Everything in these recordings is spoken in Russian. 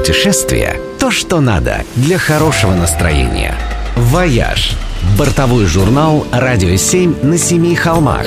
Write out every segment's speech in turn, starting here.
Путешествие – то, что надо для хорошего настроения. «Вояж» – бортовой журнал «Радио 7» на семи холмах.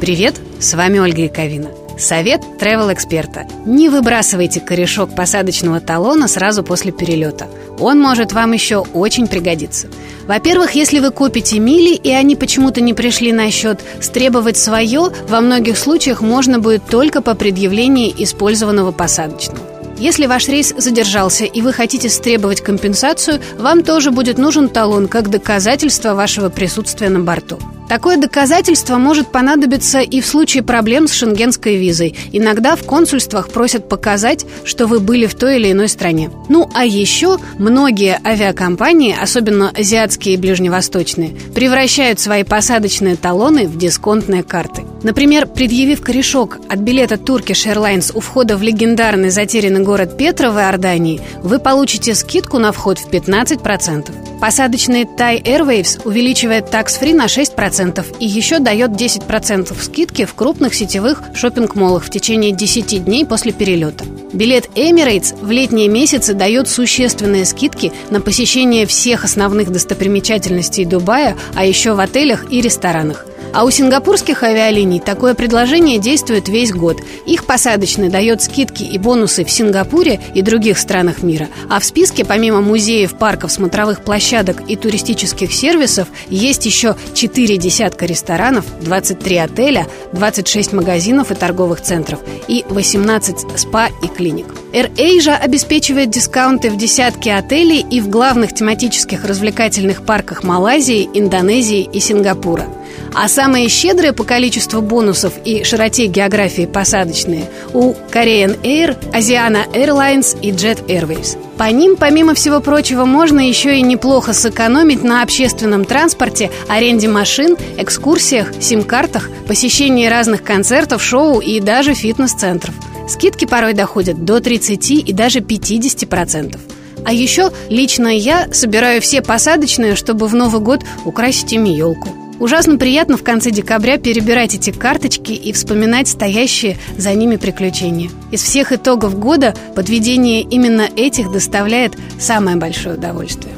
Привет, с вами Ольга Яковина. Совет travel-эксперта. Не выбрасывайте корешок посадочного талона сразу после перелета. Он может вам еще очень пригодиться. Во-первых, если вы купите мили, и они почему-то не пришли на счет, стребовать свое во многих случаях можно будет только по предъявлении использованного посадочного. Если ваш рейс задержался и вы хотите стребовать компенсацию, вам тоже будет нужен талон как доказательство вашего присутствия на борту. Такое доказательство может понадобиться и в случае проблем с шенгенской визой. Иногда в консульствах просят показать, что вы были в той или иной стране. Ну, а еще многие авиакомпании, особенно азиатские и ближневосточные, превращают свои посадочные талоны в дисконтные карты. Например, предъявив корешок от билета Turkish Airlines у входа в легендарный затерянный город Петра в Иордании, вы получите скидку на вход в 15%. Посадочный Thai Airwaves увеличивает такс-фри на 6% и еще дает 10% скидки в крупных сетевых шопинг-молах в течение 10 дней после перелета. Билет Emirates в летние месяцы дает существенные скидки на посещение всех основных достопримечательностей Дубая, а еще в отелях и ресторанах. А у сингапурских авиалиний такое предложение действует весь год. Их посадочный дает скидки и бонусы в Сингапуре и других странах мира. А в списке, помимо музеев, парков, смотровых площадок и туристических сервисов, есть еще 4 десятка ресторанов, 23 отеля, 26 магазинов и торговых центров и 18 спа и клиник. AirAsia обеспечивает дискаунты в десятке отелей и в главных тематических развлекательных парках Малайзии, Индонезии и Сингапура – а самые щедрые по количеству бонусов и широте географии посадочные у Korean Air, Asiana Airlines и Jet Airways. По ним, помимо всего прочего, можно еще и неплохо сэкономить на общественном транспорте, аренде машин, экскурсиях, сим-картах, посещении разных концертов, шоу и даже фитнес-центров. Скидки порой доходят до 30 и даже 50%. А еще лично я собираю все посадочные, чтобы в Новый год украсить ими елку. Ужасно приятно в конце декабря перебирать эти карточки и вспоминать стоящие за ними приключения. Из всех итогов года подведение именно этих доставляет самое большое удовольствие.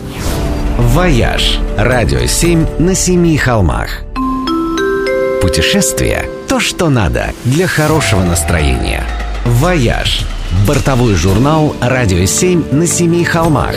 «Вояж» – радио 7 на семи холмах. Путешествие – то, что надо для хорошего настроения. «Вояж» – бортовой журнал «Радио 7 на семи холмах».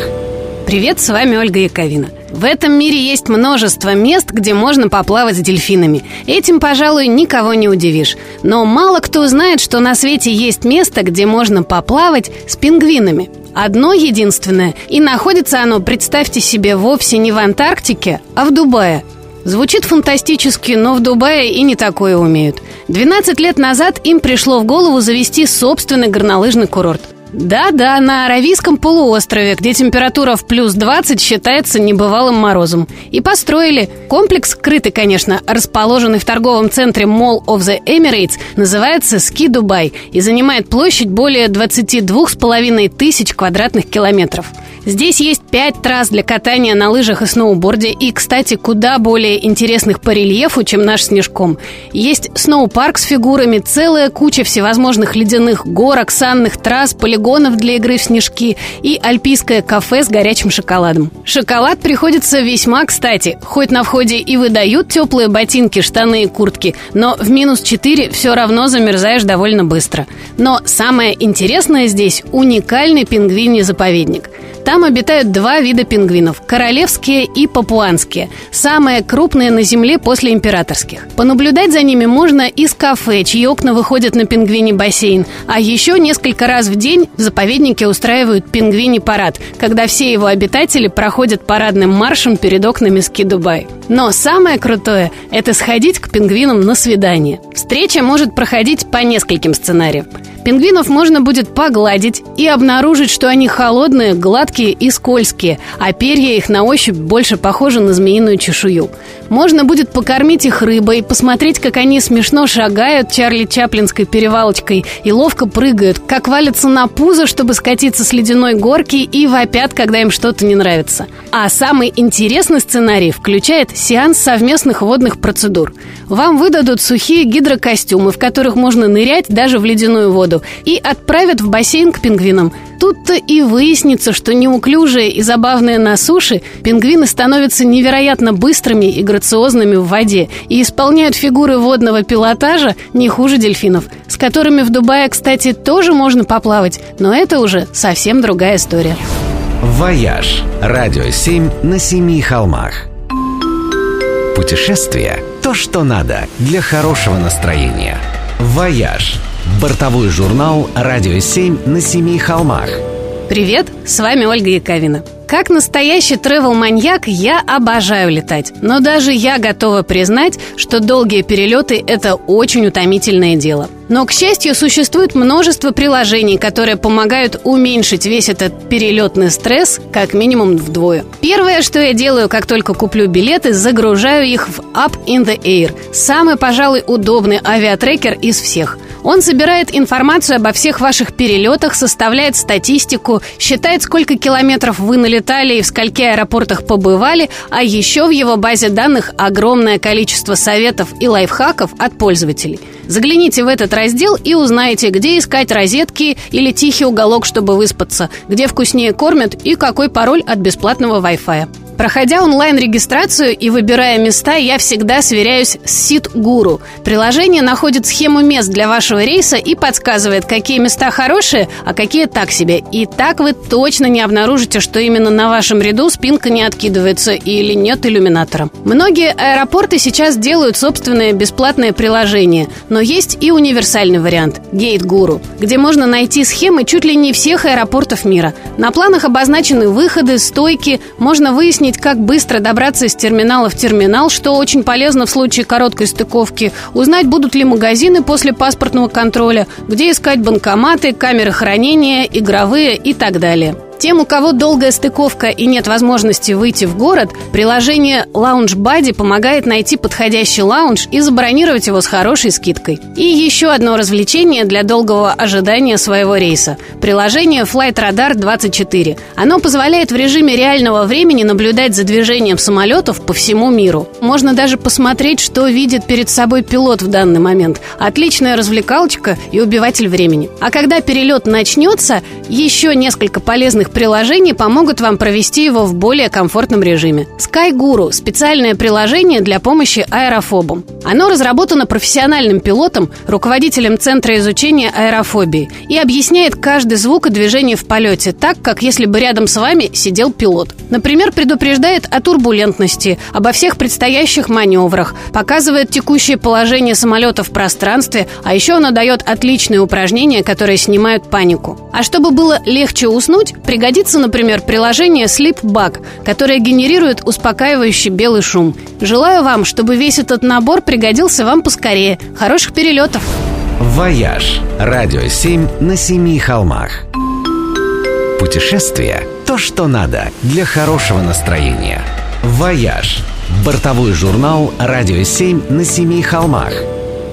Привет, с вами Ольга Яковина. В этом мире есть множество мест, где можно поплавать с дельфинами. Этим, пожалуй, никого не удивишь. Но мало кто знает, что на свете есть место, где можно поплавать с пингвинами. Одно единственное, и находится оно, представьте себе, вовсе не в Антарктике, а в Дубае. Звучит фантастически, но в Дубае и не такое умеют. 12 лет назад им пришло в голову завести собственный горнолыжный курорт – да-да, на Аравийском полуострове, где температура в плюс 20 считается небывалым морозом. И построили. Комплекс, крытый, конечно, расположенный в торговом центре Mall of the Emirates, называется Ski Dubai и занимает площадь более 22,5 тысяч квадратных километров. Здесь есть пять трасс для катания на лыжах и сноуборде и, кстати, куда более интересных по рельефу, чем наш Снежком. Есть сноупарк с фигурами, целая куча всевозможных ледяных горок, санных трасс, полигонов для игры в снежки и альпийское кафе с горячим шоколадом. Шоколад приходится весьма кстати. Хоть на входе и выдают теплые ботинки, штаны и куртки, но в минус 4 все равно замерзаешь довольно быстро. Но самое интересное здесь – уникальный пингвиний заповедник – там обитают два вида пингвинов – королевские и папуанские, самые крупные на Земле после императорских. Понаблюдать за ними можно из кафе, чьи окна выходят на пингвини бассейн, а еще несколько раз в день в заповеднике устраивают пингвини парад, когда все его обитатели проходят парадным маршем перед окнами ски Дубай. Но самое крутое – это сходить к пингвинам на свидание. Встреча может проходить по нескольким сценариям. Пингвинов можно будет погладить и обнаружить, что они холодные, гладкие и скользкие, а перья их на ощупь больше похожи на змеиную чешую. Можно будет покормить их рыбой, посмотреть, как они смешно шагают Чарли Чаплинской перевалочкой и ловко прыгают, как валятся на пузо, чтобы скатиться с ледяной горки и вопят, когда им что-то не нравится. А самый интересный сценарий включает сеанс совместных водных процедур. Вам выдадут сухие гидрокостюмы, в которых можно нырять даже в ледяную воду, и отправят в бассейн к пингвинам – Тут-то и выяснится, что неуклюжие и забавные на суше пингвины становятся невероятно быстрыми и грациозными в воде и исполняют фигуры водного пилотажа не хуже дельфинов, с которыми в Дубае, кстати, тоже можно поплавать, но это уже совсем другая история. «Вояж» – радио 7 на семи холмах. Путешествие – то, что надо для хорошего настроения. «Вояж» – бортовой журнал «Радио 7» на семи холмах. Привет, с вами Ольга Яковина. Как настоящий travel-маньяк я обожаю летать, но даже я готова признать, что долгие перелеты – это очень утомительное дело. Но, к счастью, существует множество приложений, которые помогают уменьшить весь этот перелетный стресс как минимум вдвое. Первое, что я делаю, как только куплю билеты, загружаю их в Up in the Air – самый, пожалуй, удобный авиатрекер из всех – он собирает информацию обо всех ваших перелетах, составляет статистику, считает, сколько километров вы налетали и в скольки аэропортах побывали, а еще в его базе данных огромное количество советов и лайфхаков от пользователей. Загляните в этот раздел и узнаете, где искать розетки или тихий уголок, чтобы выспаться, где вкуснее кормят и какой пароль от бесплатного Wi-Fi. Проходя онлайн-регистрацию и выбирая места, я всегда сверяюсь с Сит-Гуру. Приложение находит схему мест для вашего рейса и подсказывает, какие места хорошие, а какие так себе. И так вы точно не обнаружите, что именно на вашем ряду спинка не откидывается или нет иллюминатора. Многие аэропорты сейчас делают собственное бесплатное приложение, но есть и универсальный вариант – Guru, где можно найти схемы чуть ли не всех аэропортов мира. На планах обозначены выходы, стойки, можно выяснить, выяснить, как быстро добраться из терминала в терминал, что очень полезно в случае короткой стыковки, узнать, будут ли магазины после паспортного контроля, где искать банкоматы, камеры хранения, игровые и так далее. Тем, у кого долгая стыковка и нет возможности выйти в город, приложение Lounge Buddy помогает найти подходящий лаунж и забронировать его с хорошей скидкой. И еще одно развлечение для долгого ожидания своего рейса – приложение Flight Radar 24. Оно позволяет в режиме реального времени наблюдать за движением самолетов по всему миру. Можно даже посмотреть, что видит перед собой пилот в данный момент. Отличная развлекалочка и убиватель времени. А когда перелет начнется, еще несколько полезных мобильных приложений помогут вам провести его в более комфортном режиме. SkyGuru – специальное приложение для помощи аэрофобам. Оно разработано профессиональным пилотом, руководителем Центра изучения аэрофобии и объясняет каждый звук и движение в полете так, как если бы рядом с вами сидел пилот. Например, предупреждает о турбулентности, обо всех предстоящих маневрах, показывает текущее положение самолета в пространстве, а еще оно дает отличные упражнения, которые снимают панику. А чтобы было легче уснуть, при Пригодится, например, приложение Sleep которое генерирует успокаивающий белый шум. Желаю вам, чтобы весь этот набор пригодился вам поскорее. Хороших перелетов! «Вояж» – радио 7 на семи холмах. Путешествие – то, что надо для хорошего настроения. «Вояж» – бортовой журнал «Радио 7 на семи холмах».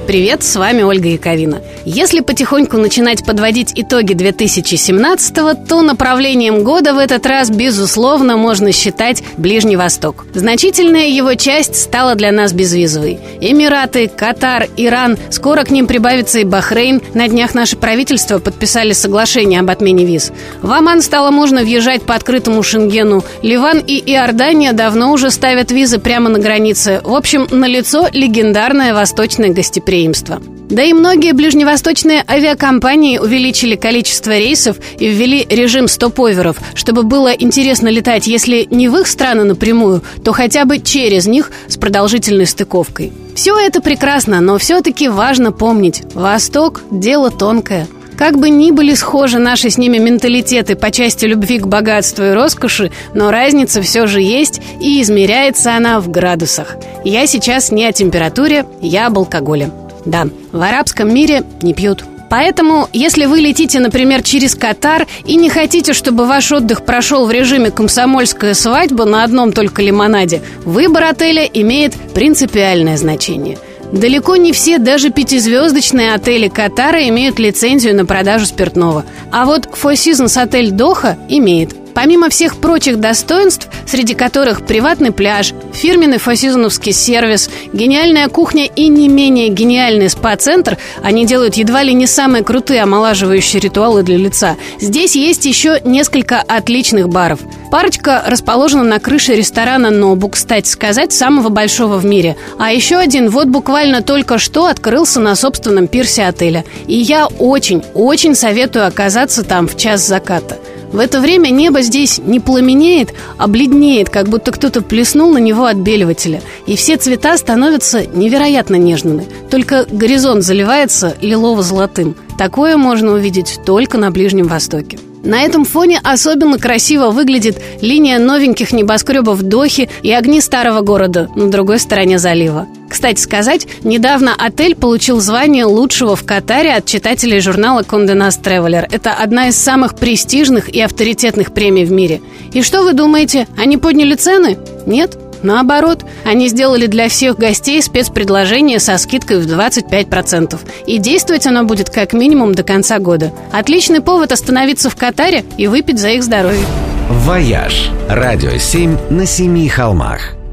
Привет, с вами Ольга Яковина. Если потихоньку начинать подводить итоги 2017-го, то направлением года в этот раз, безусловно, можно считать Ближний Восток. Значительная его часть стала для нас безвизовой. Эмираты, Катар, Иран, скоро к ним прибавится и Бахрейн. На днях наше правительство подписали соглашение об отмене виз. В Оман стало можно въезжать по открытому Шенгену. Ливан и Иордания давно уже ставят визы прямо на границе. В общем, налицо легендарное восточное гостеприимство гостеприимства. Да и многие ближневосточные авиакомпании увеличили количество рейсов и ввели режим стоп-оверов, чтобы было интересно летать, если не в их страны напрямую, то хотя бы через них с продолжительной стыковкой. Все это прекрасно, но все-таки важно помнить – Восток – дело тонкое. Как бы ни были схожи наши с ними менталитеты по части любви к богатству и роскоши, но разница все же есть, и измеряется она в градусах. Я сейчас не о температуре, я об алкоголе. Да, в арабском мире не пьют. Поэтому, если вы летите, например, через Катар и не хотите, чтобы ваш отдых прошел в режиме комсомольская свадьба на одном только лимонаде, выбор отеля имеет принципиальное значение. Далеко не все, даже пятизвездочные отели Катара имеют лицензию на продажу спиртного. А вот Four Seasons отель Доха имеет – Помимо всех прочих достоинств, среди которых приватный пляж, фирменный фасизоновский сервис, гениальная кухня и не менее гениальный спа-центр, они делают едва ли не самые крутые омолаживающие ритуалы для лица. Здесь есть еще несколько отличных баров. Парочка расположена на крыше ресторана «Нобу», кстати сказать, самого большого в мире. А еще один вот буквально только что открылся на собственном пирсе отеля. И я очень, очень советую оказаться там в час заката. В это время небо здесь не пламенеет, а бледнеет, как будто кто-то плеснул на него отбеливателя. И все цвета становятся невероятно нежными. Только горизонт заливается лилово-золотым. Такое можно увидеть только на Ближнем Востоке. На этом фоне особенно красиво выглядит линия новеньких небоскребов Дохи и огни старого города на другой стороне залива. Кстати сказать, недавно отель получил звание лучшего в Катаре от читателей журнала Condé Nast Traveler. Это одна из самых престижных и авторитетных премий в мире. И что вы думаете, они подняли цены? Нет? Наоборот, они сделали для всех гостей спецпредложение со скидкой в 25%. И действовать оно будет как минимум до конца года. Отличный повод остановиться в Катаре и выпить за их здоровье. «Вояж» – радио 7 на семи холмах –